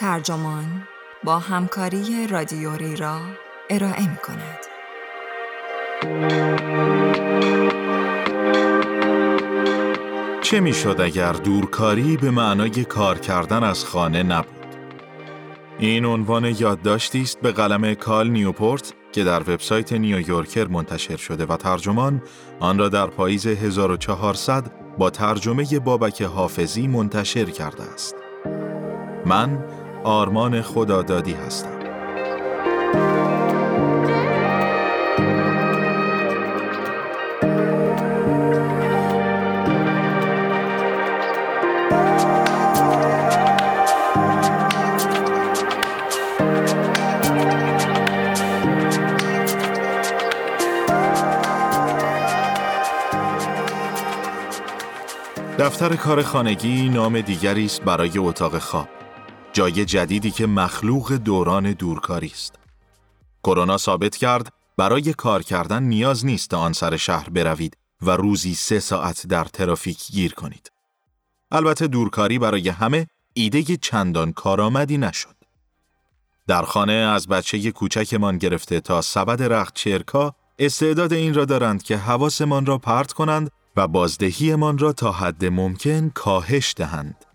ترجمان با همکاری رادیوری را ارائه می کند. چه می‌شد اگر دورکاری به معنای کار کردن از خانه نبود؟ این عنوان یادداشتی است به قلم کال نیوپورت که در وبسایت نیویورکر منتشر شده و ترجمان آن را در پاییز 1400 با ترجمه بابک حافظی منتشر کرده است. من آرمان خدادادی هستم. دفتر کار خانگی نام دیگری است برای اتاق خواب. جای جدیدی که مخلوق دوران دورکاری است. کرونا ثابت کرد برای کار کردن نیاز نیست آن سر شهر بروید و روزی سه ساعت در ترافیک گیر کنید. البته دورکاری برای همه ایده چندان کارآمدی نشد. در خانه از بچه کوچکمان گرفته تا سبد رخت چرکا استعداد این را دارند که حواسمان را پرت کنند و بازدهیمان را تا حد ممکن کاهش دهند.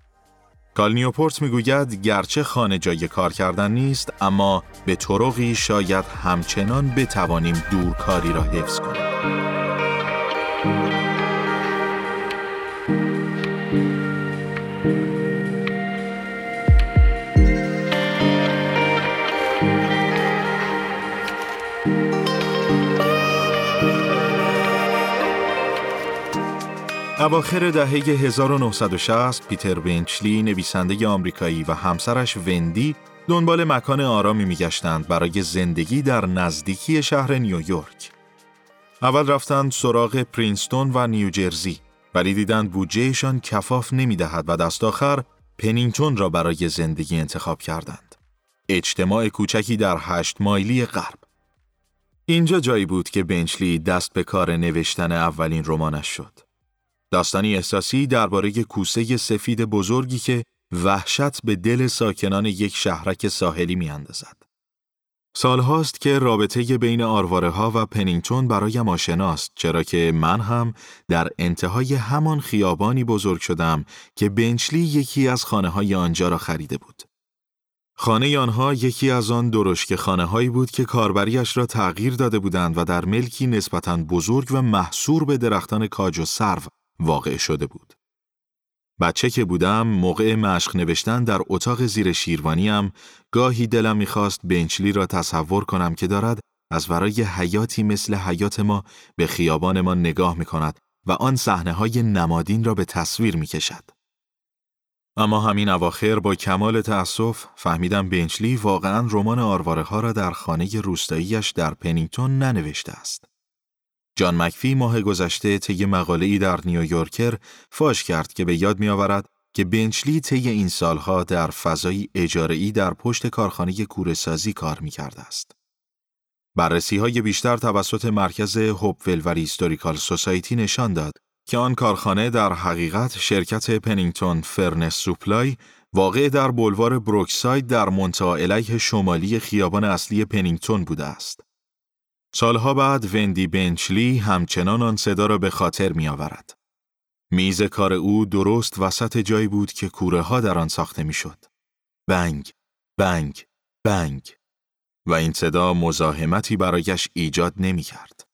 کال نیوپورت می‌گوید گرچه خانه جای کار کردن نیست اما به طرقی شاید همچنان بتوانیم دورکاری را حفظ کنیم. اواخر دهه 1960 پیتر بنچلی نویسنده آمریکایی و همسرش وندی دنبال مکان آرامی میگشتند برای زندگی در نزدیکی شهر نیویورک. اول رفتند سراغ پرینستون و نیوجرسی ولی دیدند بودجهشان کفاف نمی‌دهد و دست آخر پنینگتون را برای زندگی انتخاب کردند. اجتماع کوچکی در هشت مایلی غرب. اینجا جایی بود که بنچلی دست به کار نوشتن اولین رمانش شد. داستانی احساسی درباره کوسه سفید بزرگی که وحشت به دل ساکنان یک شهرک ساحلی می اندازد. سالهاست که رابطه بین آرواره ها و پنینگتون برایم آشناست چرا که من هم در انتهای همان خیابانی بزرگ شدم که بنچلی یکی از خانه های آنجا را خریده بود. خانه آنها یکی از آن درشک خانه هایی بود که کاربریش را تغییر داده بودند و در ملکی نسبتاً بزرگ و محصور به درختان کاج و سرو واقع شده بود. بچه که بودم موقع مشق نوشتن در اتاق زیر شیروانیم گاهی دلم می‌خواست بنچلی را تصور کنم که دارد از ورای حیاتی مثل حیات ما به خیابانمان نگاه می‌کند و آن صحنه های نمادین را به تصویر می‌کشد. اما همین اواخر با کمال تأسف فهمیدم بنچلی واقعا رمان آرواره ها را در خانه روستاییش در پنینگتون ننوشته است. جان مکفی ماه گذشته طی ای در نیویورکر فاش کرد که به یاد میآورد که بنچلی طی این سالها در فضایی اجاره‌ای در پشت کارخانه کوره‌سازی کار می‌کرده است. بررسی های بیشتر توسط مرکز Hopewell Valley Historical Society نشان داد که آن کارخانه در حقیقت شرکت Pennington Furnace Supply واقع در بلوار بروکساید در منتهی‌الیه شمالی خیابان اصلی پنینگتون بوده است. سالها بعد وندی بنچلی همچنان آن صدا را به خاطر می آورد. میز کار او درست وسط جایی بود که کوره ها در آن ساخته می شد. بنگ، بنگ، بنگ و این صدا مزاحمتی برایش ایجاد نمی کرد.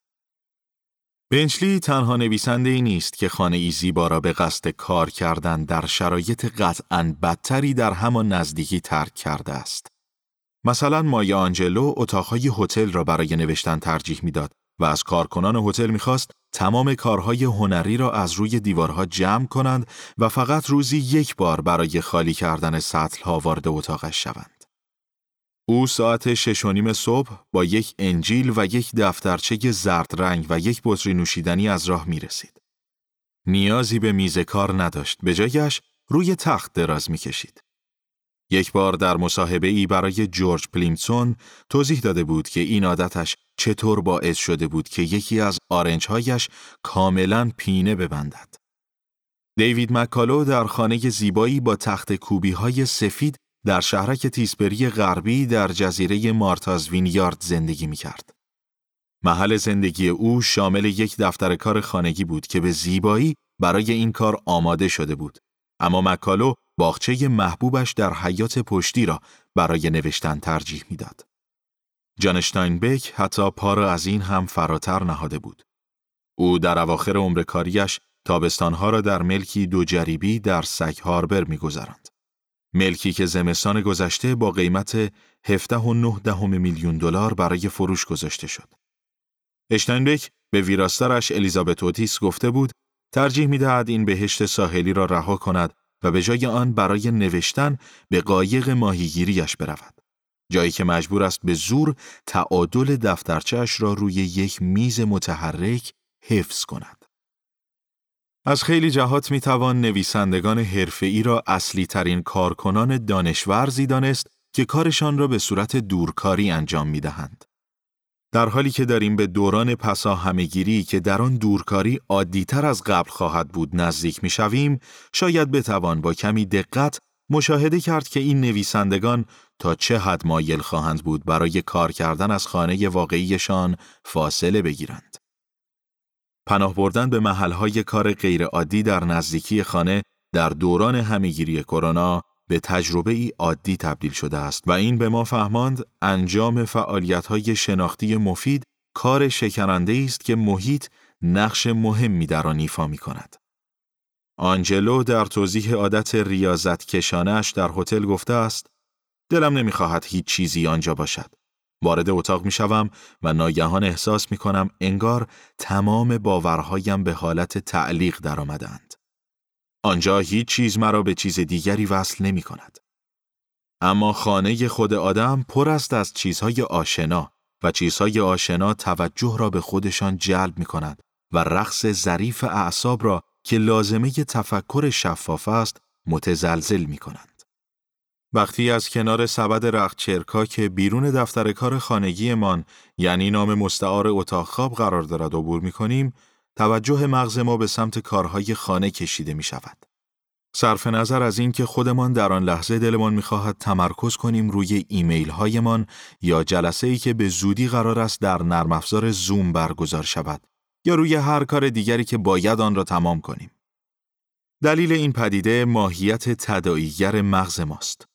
بنچلی تنها نویسنده ای نیست که خانه ای زیبا را به قصد کار کردن در شرایط قطعا بدتری در همان نزدیکی ترک کرده است. مثلا مایا آنجلو اتاقهای هتل را برای نوشتن ترجیح می‌داد و از کارکنان هتل می‌خواست تمام کارهای هنری را از روی دیوارها جمع کنند و فقط روزی یک بار برای خالی کردن سطلها وارد اتاقش شوند. او ساعت شش و نیم صبح با یک انجیل و یک دفترچه زرد رنگ و یک بطری نوشیدنی از راه می رسید. نیازی به میز کار نداشت، به جایش روی تخت دراز می کشید. یک بار در مصاحبه ای برای جورج پلیمسون توضیح داده بود که این عادتش چطور باعث شده بود که یکی از آرنجهایش کاملا پینه ببندد. دیوید مکالو در خانه زیبایی با تخت کوبی های سفید در شهرک تیسبری غربی در جزیره مارتاز وینیارد زندگی می کرد. محل زندگی او شامل یک دفتر کار خانگی بود که به زیبایی برای این کار آماده شده بود. اما مکالو باغچه محبوبش در حیات پشتی را برای نوشتن ترجیح می‌داد. جان بک حتی پا را از این هم فراتر نهاده بود. او در اواخر عمر کاریش تابستانها را در ملکی دو جریبی در سگ هاربر میگذراند. ملکی که زمستان گذشته با قیمت 17.9 دهم میلیون دلار برای فروش گذاشته شد. اشتاینبک به ویراستارش الیزابت اوتیس گفته بود ترجیح می‌دهد این بهشت ساحلی را رها کند و به جای آن برای نوشتن به قایق ماهیگیریش برود. جایی که مجبور است به زور تعادل دفترچهش را روی یک میز متحرک حفظ کند. از خیلی جهات می توان نویسندگان حرفه‌ای را اصلی ترین کارکنان دانشورزی دانست که کارشان را به صورت دورکاری انجام می دهند. در حالی که داریم به دوران پسا همگیری که در آن دورکاری عادیتر از قبل خواهد بود نزدیک می شویم، شاید بتوان با کمی دقت مشاهده کرد که این نویسندگان تا چه حد مایل خواهند بود برای کار کردن از خانه واقعیشان فاصله بگیرند. پناه بردن به محلهای کار غیرعادی در نزدیکی خانه در دوران همگیری کرونا به تجربه ای عادی تبدیل شده است و این به ما فهماند انجام فعالیت های شناختی مفید کار شکننده است که محیط نقش مهمی در آن ایفا می کند. آنجلو در توضیح عادت ریاضت کشانش در هتل گفته است دلم نمی‌خواهد هیچ چیزی آنجا باشد. وارد اتاق می شوم و ناگهان احساس می کنم انگار تمام باورهایم به حالت تعلیق درآمدند. آنجا هیچ چیز مرا به چیز دیگری وصل نمی کند. اما خانه خود آدم پر است از چیزهای آشنا و چیزهای آشنا توجه را به خودشان جلب می کند و رقص ظریف اعصاب را که لازمه تفکر شفاف است متزلزل می کنند. وقتی از کنار سبد رختچرکا که بیرون دفتر کار خانگیمان یعنی نام مستعار اتاق خواب قرار دارد عبور می کنیم، توجه مغز ما به سمت کارهای خانه کشیده می شود. صرف نظر از اینکه خودمان در آن لحظه دلمان می‌خواهد تمرکز کنیم روی ایمیل هایمان یا جلسه ای که به زودی قرار است در نرم افزار زوم برگزار شود یا روی هر کار دیگری که باید آن را تمام کنیم. دلیل این پدیده ماهیت تداعیگر مغز ماست.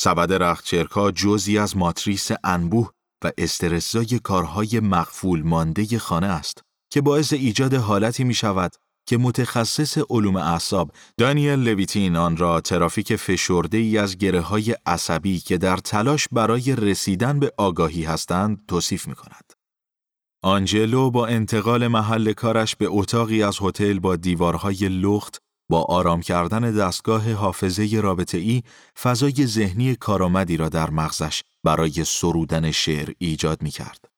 سبد رختچرکا جزی از ماتریس انبوه و استرسای کارهای مقفول مانده خانه است که باعث ایجاد حالتی می شود که متخصص علوم اعصاب دانیل لویتین آن را ترافیک فشرده ای از گره های عصبی که در تلاش برای رسیدن به آگاهی هستند توصیف می کند. آنجلو با انتقال محل کارش به اتاقی از هتل با دیوارهای لخت با آرام کردن دستگاه حافظه رابطه ای فضای ذهنی کارآمدی را در مغزش برای سرودن شعر ایجاد می کرد.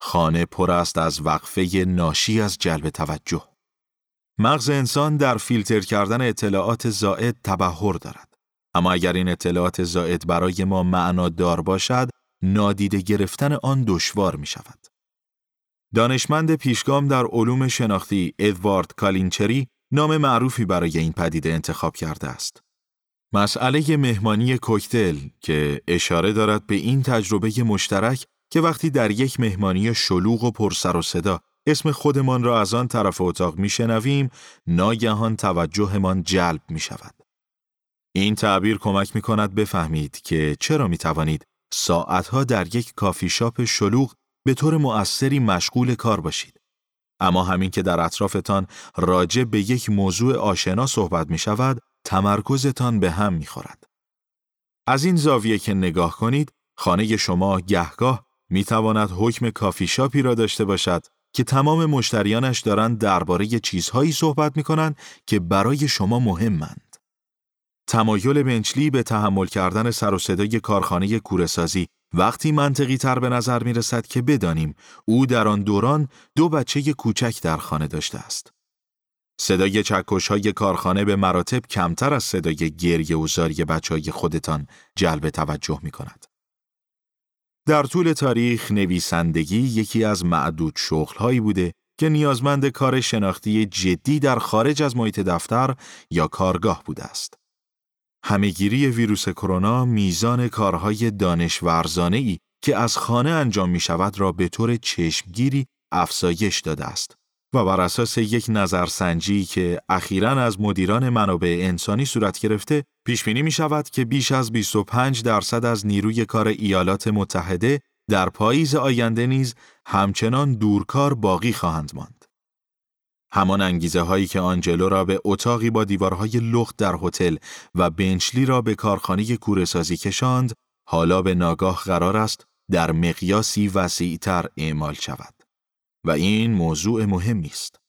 خانه پر است از وقفه ناشی از جلب توجه. مغز انسان در فیلتر کردن اطلاعات زائد تبهر دارد. اما اگر این اطلاعات زائد برای ما معنادار باشد، نادیده گرفتن آن دشوار می شود. دانشمند پیشگام در علوم شناختی ادوارد کالینچری نام معروفی برای این پدیده انتخاب کرده است. مسئله مهمانی کوکتل که اشاره دارد به این تجربه مشترک که وقتی در یک مهمانی شلوغ و پرسر و صدا اسم خودمان را از آن طرف اتاق میشنویم ناگهان توجهمان جلب می شود. این تعبیر کمک می کند بفهمید که چرا می توانید ساعتها در یک کافی شاپ شلوغ به طور مؤثری مشغول کار باشید. اما همین که در اطرافتان راجع به یک موضوع آشنا صحبت می شود، تمرکزتان به هم می خورد. از این زاویه که نگاه کنید، خانه شما گهگاه می تواند حکم کافی شاپی را داشته باشد که تمام مشتریانش دارند درباره چیزهایی صحبت می کنند که برای شما مهمند. تمایل بنچلی به تحمل کردن سر و صدای کارخانه کورسازی وقتی منطقی تر به نظر می رسد که بدانیم او در آن دوران دو بچه کوچک در خانه داشته است. صدای چکش های کارخانه به مراتب کمتر از صدای گریه و زاری بچه های خودتان جلب توجه می کند. در طول تاریخ نویسندگی یکی از معدود شغلهایی بوده که نیازمند کار شناختی جدی در خارج از محیط دفتر یا کارگاه بوده است. همهگیری ویروس کرونا میزان کارهای دانش ای که از خانه انجام می شود را به طور چشمگیری افزایش داده است و بر اساس یک نظرسنجی که اخیرا از مدیران منابع انسانی صورت گرفته پیش بینی می شود که بیش از 25 درصد از نیروی کار ایالات متحده در پاییز آینده نیز همچنان دورکار باقی خواهند ماند. همان انگیزه هایی که آنجلو را به اتاقی با دیوارهای لخت در هتل و بنچلی را به کارخانه کورسازی کشاند، حالا به ناگاه قرار است در مقیاسی وسیعتر اعمال شود. و این موضوع مهمی است.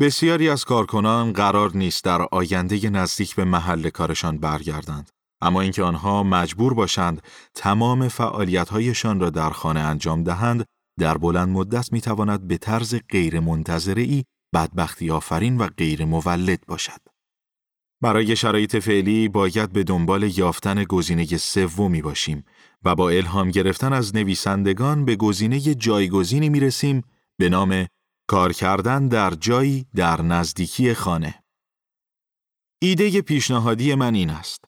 بسیاری از کارکنان قرار نیست در آینده نزدیک به محل کارشان برگردند. اما اینکه آنها مجبور باشند تمام فعالیت‌هایشان را در خانه انجام دهند، در بلند مدت می‌تواند به طرز غیر ای بدبختی آفرین و غیر مولد باشد. برای شرایط فعلی باید به دنبال یافتن گزینه سومی باشیم و با الهام گرفتن از نویسندگان به گزینه جایگزینی می رسیم به نام کار کردن در جایی در نزدیکی خانه. ایده پیشنهادی من این است.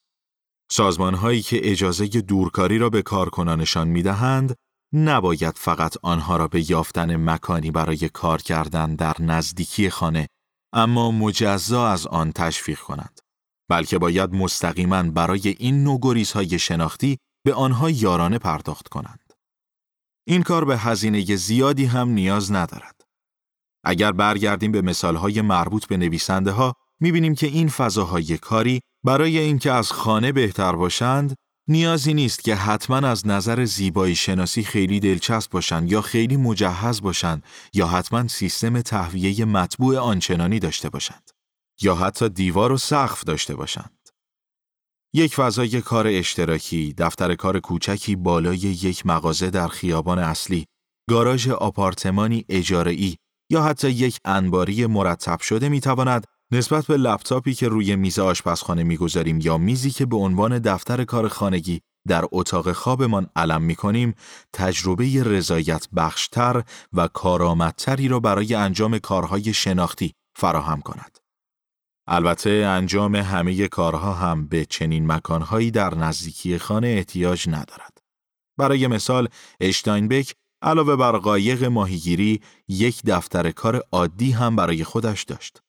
سازمان هایی که اجازه دورکاری را به کارکنانشان می دهند، نباید فقط آنها را به یافتن مکانی برای کار کردن در نزدیکی خانه اما مجزا از آن تشویق کنند بلکه باید مستقیما برای این نوع های شناختی به آنها یارانه پرداخت کنند این کار به هزینه زیادی هم نیاز ندارد اگر برگردیم به مثالهای مربوط به نویسنده ها می‌بینیم که این فضاهای کاری برای اینکه از خانه بهتر باشند نیازی نیست که حتما از نظر زیبایی شناسی خیلی دلچسب باشند یا خیلی مجهز باشند یا حتما سیستم تهویه مطبوع آنچنانی داشته باشند یا حتی دیوار و سقف داشته باشند. یک فضای کار اشتراکی، دفتر کار کوچکی بالای یک مغازه در خیابان اصلی، گاراژ آپارتمانی اجاره‌ای یا حتی یک انباری مرتب شده می‌تواند نسبت به لپتاپی که روی میز آشپزخانه می‌گذاریم یا میزی که به عنوان دفتر کار خانگی در اتاق خوابمان علم می‌کنیم تجربه رضایت بخشتر و کارآمدتری را برای انجام کارهای شناختی فراهم کند. البته انجام همه کارها هم به چنین مکانهایی در نزدیکی خانه احتیاج ندارد. برای مثال اشتاینبک علاوه بر قایق ماهیگیری یک دفتر کار عادی هم برای خودش داشت.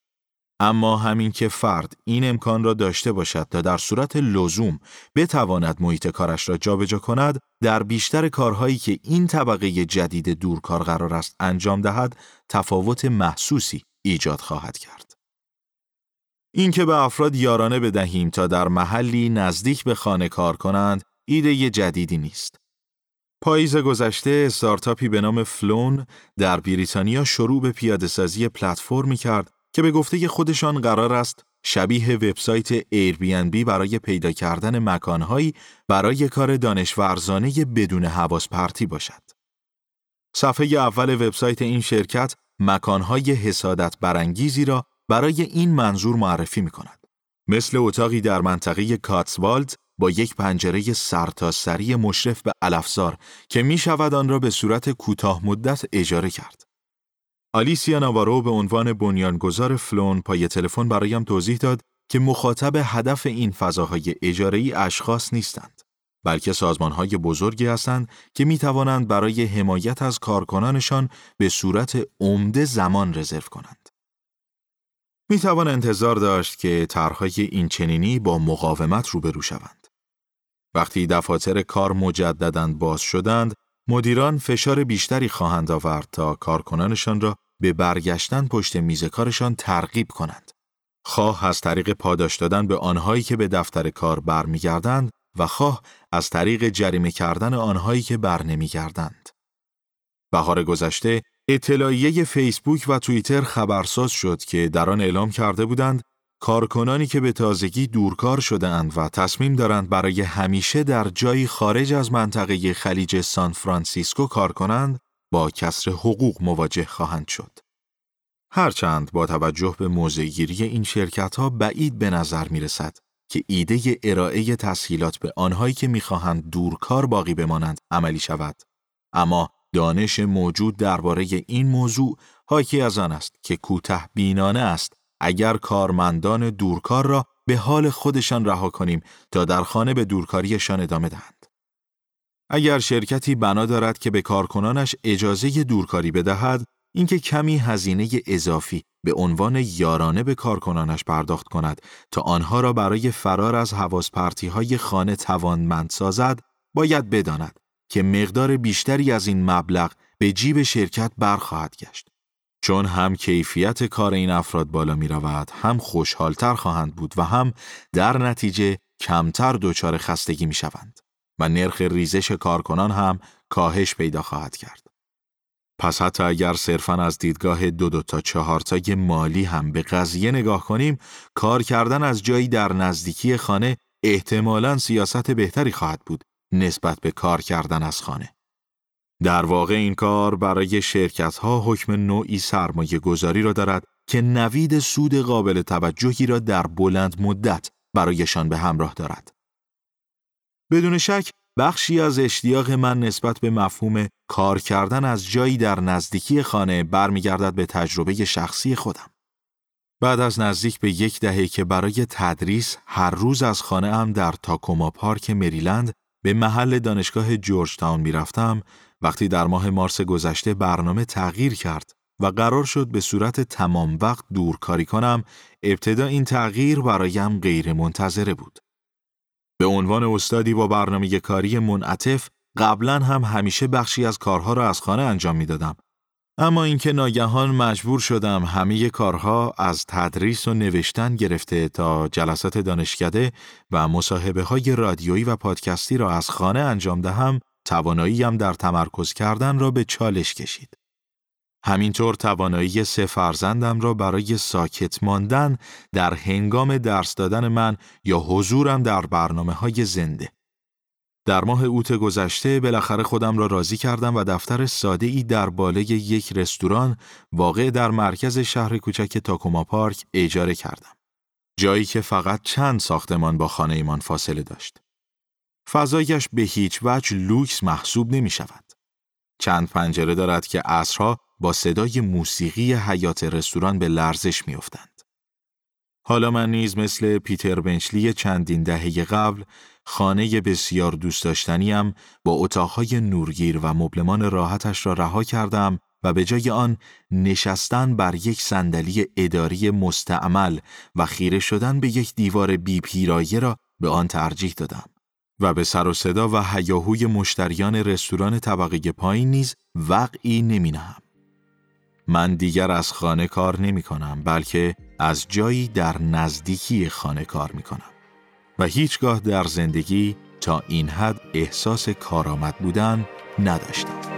اما همین که فرد این امکان را داشته باشد تا در صورت لزوم بتواند محیط کارش را جابجا کند در بیشتر کارهایی که این طبقه جدید دورکار قرار است انجام دهد تفاوت محسوسی ایجاد خواهد کرد اینکه به افراد یارانه بدهیم تا در محلی نزدیک به خانه کار کنند ایده جدیدی نیست پاییز گذشته استارتاپی به نام فلون در بریتانیا شروع به پیاده سازی پلتفرمی کرد که به گفته خودشان قرار است شبیه وبسایت بی برای پیدا کردن مکانهایی برای کار دانش بدون حواس پرتی باشد. صفحه اول وبسایت این شرکت مکانهای حسادت برانگیزی را برای این منظور معرفی می کند. مثل اتاقی در منطقه کاتسوالد با یک پنجره سرتاسری مشرف به الافزار که می شود آن را به صورت کوتاه مدت اجاره کرد. آلیسیا ناوارو به عنوان بنیانگذار فلون پای تلفن برایم توضیح داد که مخاطب هدف این فضاهای اجاره‌ای اشخاص نیستند بلکه سازمانهای بزرگی هستند که می توانند برای حمایت از کارکنانشان به صورت عمده زمان رزرو کنند. می توان انتظار داشت که طرحهای این چنینی با مقاومت روبرو شوند. وقتی دفاتر کار مجددا باز شدند، مدیران فشار بیشتری خواهند آورد تا کارکنانشان را به برگشتن پشت میز کارشان ترغیب کنند. خواه از طریق پاداش دادن به آنهایی که به دفتر کار برمیگردند و خواه از طریق جریمه کردن آنهایی که بر نمیگردند. بهار گذشته اطلاعیه فیسبوک و توییتر خبرساز شد که در آن اعلام کرده بودند کارکنانی که به تازگی دورکار شده اند و تصمیم دارند برای همیشه در جایی خارج از منطقه خلیج سان فرانسیسکو کار کنند با کسر حقوق مواجه خواهند شد. هرچند با توجه به موضعگیری این شرکت ها بعید به نظر می رسد که ایده ارائه تسهیلات به آنهایی که می‌خواهند دورکار باقی بمانند عملی شود. اما دانش موجود درباره این موضوع حاکی از آن است که کوته بینانه است اگر کارمندان دورکار را به حال خودشان رها کنیم تا در خانه به دورکاریشان ادامه دهند. اگر شرکتی بنا دارد که به کارکنانش اجازه دورکاری بدهد، اینکه کمی هزینه اضافی به عنوان یارانه به کارکنانش پرداخت کند تا آنها را برای فرار از حواس های خانه توانمند سازد، باید بداند که مقدار بیشتری از این مبلغ به جیب شرکت برخواهد گشت. چون هم کیفیت کار این افراد بالا می رود، هم خوشحالتر خواهند بود و هم در نتیجه کمتر دچار خستگی می شوند و نرخ ریزش کارکنان هم کاهش پیدا خواهد کرد. پس حتی اگر صرفا از دیدگاه دو دو تا چهار تای مالی هم به قضیه نگاه کنیم، کار کردن از جایی در نزدیکی خانه احتمالاً سیاست بهتری خواهد بود نسبت به کار کردن از خانه. در واقع این کار برای شرکت ها حکم نوعی سرمایه گذاری را دارد که نوید سود قابل توجهی را در بلند مدت برایشان به همراه دارد. بدون شک بخشی از اشتیاق من نسبت به مفهوم کار کردن از جایی در نزدیکی خانه برمیگردد به تجربه شخصی خودم. بعد از نزدیک به یک دهه که برای تدریس هر روز از خانه هم در تاکوما پارک مریلند به محل دانشگاه جورج تاون می رفتم وقتی در ماه مارس گذشته برنامه تغییر کرد و قرار شد به صورت تمام وقت دورکاری کنم ابتدا این تغییر برایم غیر منتظره بود. به عنوان استادی با برنامه کاری منعطف قبلا هم همیشه بخشی از کارها را از خانه انجام می دادم. اما اینکه ناگهان مجبور شدم همه کارها از تدریس و نوشتن گرفته تا جلسات دانشکده و مصاحبه های رادیویی و پادکستی را از خانه انجام دهم تواناییم در تمرکز کردن را به چالش کشید. همینطور توانایی سه فرزندم را برای ساکت ماندن در هنگام درس دادن من یا حضورم در برنامه های زنده. در ماه اوت گذشته بالاخره خودم را راضی کردم و دفتر ساده ای در بالای یک رستوران واقع در مرکز شهر کوچک تاکوما پارک اجاره کردم. جایی که فقط چند ساختمان با خانه ایمان فاصله داشت. فضایش به هیچ وجه لوکس محسوب نمی شود. چند پنجره دارد که عصرها با صدای موسیقی حیات رستوران به لرزش میافتند. حالا من نیز مثل پیتر بنچلی چندین دهه قبل خانه بسیار دوست داشتنیم با اتاقهای نورگیر و مبلمان راحتش را رها کردم و به جای آن نشستن بر یک صندلی اداری مستعمل و خیره شدن به یک دیوار بی پیرایه را به آن ترجیح دادم. و به سر و صدا و هیاهوی مشتریان رستوران طبقه پایین نیز وقعی نمی نهم. من دیگر از خانه کار نمی کنم بلکه از جایی در نزدیکی خانه کار می کنم و هیچگاه در زندگی تا این حد احساس کارآمد بودن نداشتم.